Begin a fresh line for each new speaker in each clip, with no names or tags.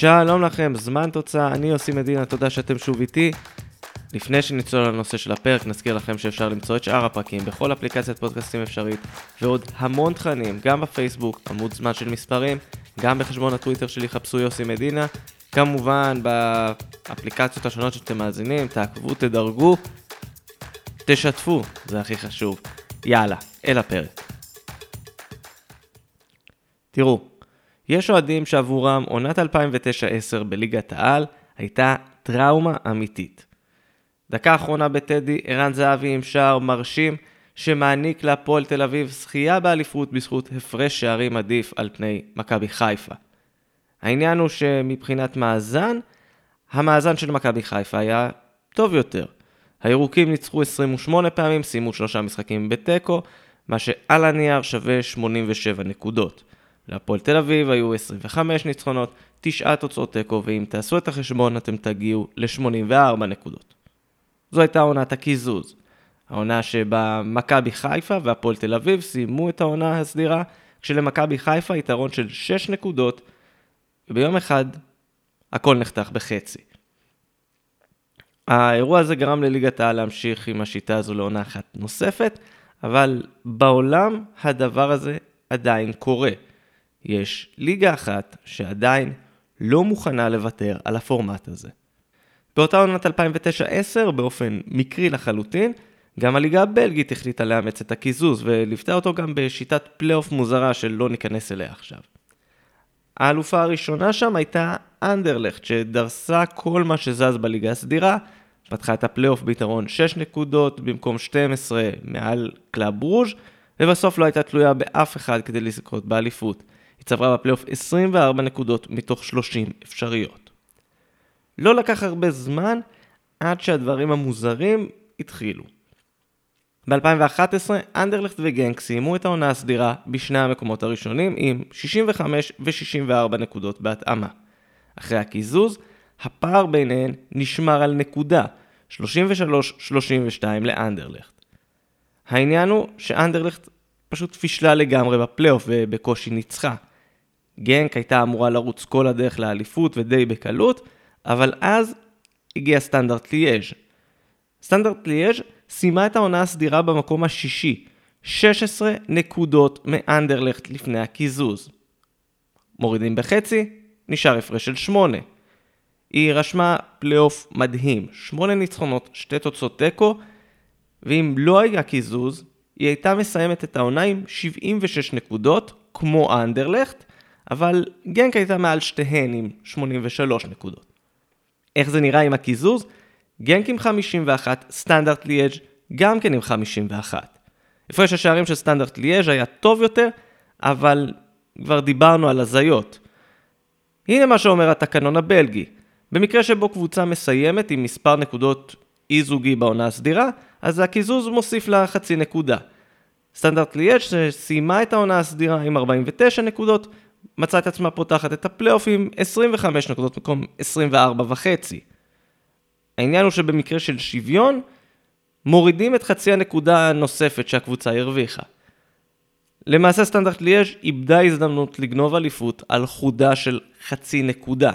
שלום לכם, זמן תוצאה, אני יוסי מדינה, תודה שאתם שוב איתי. לפני שנצלול לנושא של הפרק, נזכיר לכם שאפשר למצוא את שאר הפרקים בכל אפליקציית פודקאסטים אפשרית, ועוד המון תכנים, גם בפייסבוק, עמוד זמן של מספרים, גם בחשבון הטוויטר שלי, חפשו יוסי מדינה. כמובן, באפליקציות השונות שאתם מאזינים, תעקבו, תדרגו, תשתפו, זה הכי חשוב. יאללה, אל הפרק. תראו, יש אוהדים שעבורם עונת 2009-10 בליגת העל הייתה טראומה אמיתית. דקה אחרונה בטדי, ערן זהבי עם שער מרשים שמעניק להפועל תל אביב זכייה באליפות בזכות הפרש שערים עדיף על פני מכבי חיפה. העניין הוא שמבחינת מאזן, המאזן של מכבי חיפה היה טוב יותר. הירוקים ניצחו 28 פעמים, סיימו שלושה משחקים בתיקו, מה שעל הנייר שווה 87 נקודות. להפועל תל אביב היו 25 ניצחונות, 9 תוצאות תיקו, ואם תעשו את החשבון אתם תגיעו ל-84 נקודות. זו הייתה עונת הקיזוז. העונה שבה מכבי חיפה והפועל תל אביב סיימו את העונה הסדירה, כשלמכבי חיפה יתרון של 6 נקודות, וביום אחד הכל נחתך בחצי. האירוע הזה גרם לליגת העל להמשיך עם השיטה הזו לעונה אחת נוספת, אבל בעולם הדבר הזה עדיין קורה. יש ליגה אחת שעדיין לא מוכנה לוותר על הפורמט הזה. באותה עונת 2009-10, באופן מקרי לחלוטין, גם הליגה הבלגית החליטה לאמץ את הקיזוז וליוותה אותו גם בשיטת פלייאוף מוזרה שלא ניכנס אליה עכשיו. האלופה הראשונה שם הייתה אנדרלכט, שדרסה כל מה שזז בליגה הסדירה, פתחה את הפלייאוף ביתרון 6 נקודות במקום 12 מעל קלאב ברוז', ובסוף לא הייתה תלויה באף אחד כדי לזכות באליפות. היא צברה בפלייאוף 24 נקודות מתוך 30 אפשריות. לא לקח הרבה זמן עד שהדברים המוזרים התחילו. ב-2011 אנדרלכט וגנק סיימו את העונה הסדירה בשני המקומות הראשונים עם 65 ו-64 נקודות בהתאמה. אחרי הקיזוז, הפער ביניהן נשמר על נקודה, 33-32 לאנדרלכט. העניין הוא שאנדרלכט פשוט פישלה לגמרי בפלייאוף ובקושי ניצחה. גנק הייתה אמורה לרוץ כל הדרך לאליפות ודי בקלות, אבל אז הגיע סטנדרט ליאז'. סטנדרט ליאז' סיימה את העונה הסדירה במקום השישי, 16 נקודות מאנדרלכט לפני הקיזוז. מורידים בחצי, נשאר הפרש של 8. היא רשמה פלייאוף מדהים, 8 ניצחונות, 2 תוצאות תיקו, ואם לא היה קיזוז, היא הייתה מסיימת את העונה עם 76 נקודות, כמו אנדרלכט, אבל גנק הייתה מעל שתיהן עם 83 נקודות. איך זה נראה עם הקיזוז? גנק עם 51, סטנדרט ליאז' גם כן עם 51. הפרש השערים של סטנדרט ליאז' היה טוב יותר, אבל כבר דיברנו על הזיות. הנה מה שאומר התקנון הבלגי. במקרה שבו קבוצה מסיימת עם מספר נקודות אי זוגי בעונה הסדירה, אז הקיזוז מוסיף לה חצי נקודה. סטנדרט ליאז' שסיימה את העונה הסדירה עם 49 נקודות, מצאה את עצמה פותחת את הפלייאוף עם 25 נקודות במקום 24 וחצי. העניין הוא שבמקרה של שוויון, מורידים את חצי הנקודה הנוספת שהקבוצה הרוויחה. למעשה סטנדרט ליאז' איבדה הזדמנות לגנוב אליפות על חודה של חצי נקודה.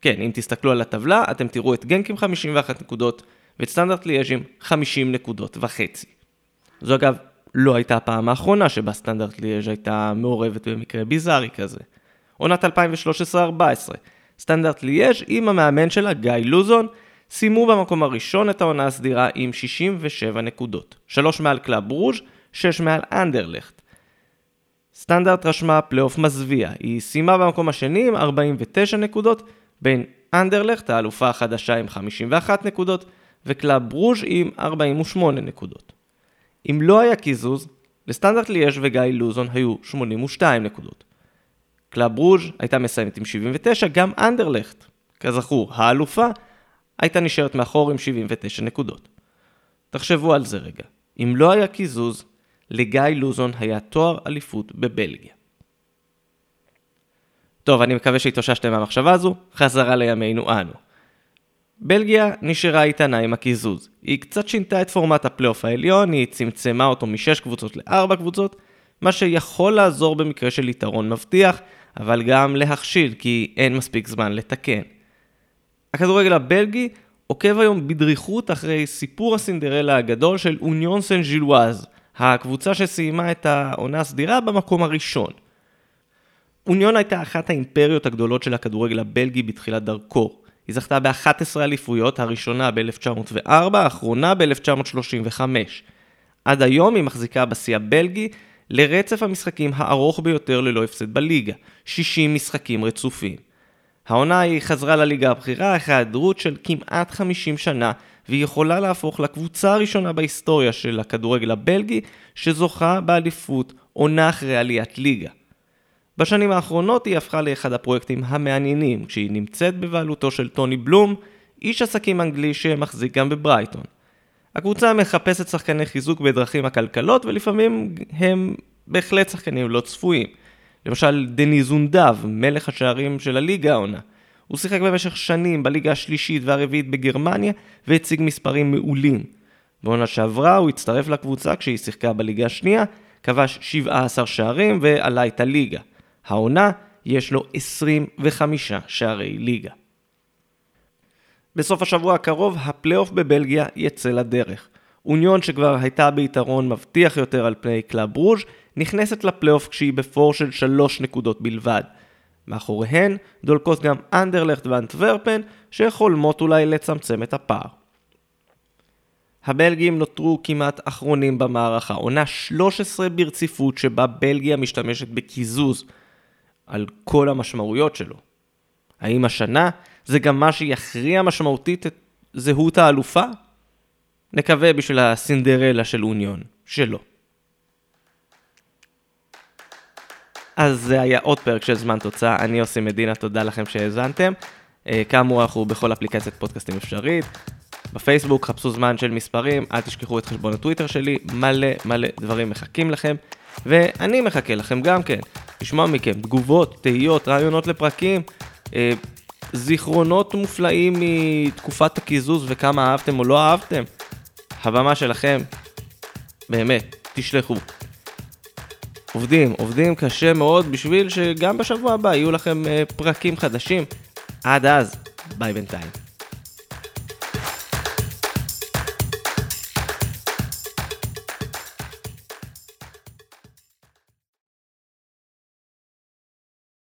כן, אם תסתכלו על הטבלה, אתם תראו את גנק עם 51 נקודות ואת סטנדרט ליאז' עם 50 נקודות וחצי. זו אגב לא הייתה הפעם האחרונה שבה סטנדרט ליאז' הייתה מעורבת במקרה ביזארי כזה. עונת 2013-2014, סטנדרט ליאז' עם המאמן שלה, גיא לוזון, סיימו במקום הראשון את העונה הסדירה עם 67 נקודות. 3 מעל קלאב ברוז', 6 מעל אנדרלכט. סטנדרט רשמה פלייאוף מזוויע, היא סיימה במקום השני עם 49 נקודות, בין אנדרלכט, האלופה החדשה עם 51 נקודות, וקלאב ברוז' עם 48 נקודות. אם לא היה קיזוז, לסטנדרט ליאז' וגיא לוזון היו 82 נקודות. קלאב ברוז' הייתה מסיימת עם 79, גם אנדרלכט, כזכור, האלופה, הייתה נשארת מאחור עם 79 נקודות. תחשבו על זה רגע, אם לא היה קיזוז, לגיא לוזון היה תואר אליפות בבלגיה. טוב, אני מקווה שהתאוששתם מהמחשבה הזו, חזרה לימינו אנו. בלגיה נשארה איתנה עם הקיזוז. היא קצת שינתה את פורמט הפלייאוף העליון, היא צמצמה אותו משש קבוצות לארבע קבוצות, מה שיכול לעזור במקרה של יתרון מבטיח, אבל גם להכשיל, כי אין מספיק זמן לתקן. הכדורגל הבלגי עוקב היום בדריכות אחרי סיפור הסינדרלה הגדול של אוניון סן ז'ילואז, הקבוצה שסיימה את העונה הסדירה במקום הראשון. אוניון הייתה אחת האימפריות הגדולות של הכדורגל הבלגי בתחילת דרכו. היא זכתה ב-11 אליפויות, הראשונה ב-1904, האחרונה ב-1935. עד היום היא מחזיקה בשיא הבלגי לרצף המשחקים הארוך ביותר ללא הפסד בליגה, 60 משחקים רצופים. העונה היא חזרה לליגה הבכירה אחרי היעדרות של כמעט 50 שנה, והיא יכולה להפוך לקבוצה הראשונה בהיסטוריה של הכדורגל הבלגי שזוכה באליפות עונה אחרי עליית ליגה. בשנים האחרונות היא הפכה לאחד הפרויקטים המעניינים, כשהיא נמצאת בבעלותו של טוני בלום, איש עסקים אנגלי שמחזיק גם בברייטון. הקבוצה מחפשת שחקני חיזוק בדרכים עקלקלות, ולפעמים הם בהחלט שחקנים לא צפויים. למשל, דני זונדב, מלך השערים של הליגה העונה. הוא שיחק במשך שנים בליגה השלישית והרביעית בגרמניה, והציג מספרים מעולים. בעונה שעברה הוא הצטרף לקבוצה כשהיא שיחקה בליגה השנייה, כבש 17 שערים ועלה את הליגה. העונה יש לו 25 שערי ליגה. בסוף השבוע הקרוב הפלייאוף בבלגיה יצא לדרך. אוניון שכבר הייתה ביתרון מבטיח יותר על פני קלאב ברוז' נכנסת לפלייאוף כשהיא בפור של 3 נקודות בלבד. מאחוריהן דולקות גם אנדרלכט ואנטוורפן שחולמות אולי לצמצם את הפער. הבלגים נותרו כמעט אחרונים במערכה, עונה 13 ברציפות שבה בלגיה משתמשת בקיזוז על כל המשמעויות שלו. האם השנה זה גם מה שיכריע משמעותית את זהות האלופה? נקווה בשביל הסינדרלה של אוניון, שלא. אז זה היה עוד פרק של זמן תוצאה, אני יוסי מדינה, תודה לכם שהאזנתם. אה, כאמור, אנחנו בכל אפליקציית פודקאסטים אפשרית. בפייסבוק חפשו זמן של מספרים, אל תשכחו את חשבון הטוויטר שלי, מלא מלא דברים מחכים לכם. ואני מחכה לכם גם כן, לשמוע מכם תגובות, תהיות, רעיונות לפרקים, אה, זיכרונות מופלאים מתקופת הקיזוז וכמה אהבתם או לא אהבתם. הבמה שלכם, באמת, תשלחו. עובדים, עובדים קשה מאוד בשביל שגם בשבוע הבא יהיו לכם אה, פרקים חדשים. עד אז, ביי בינתיים.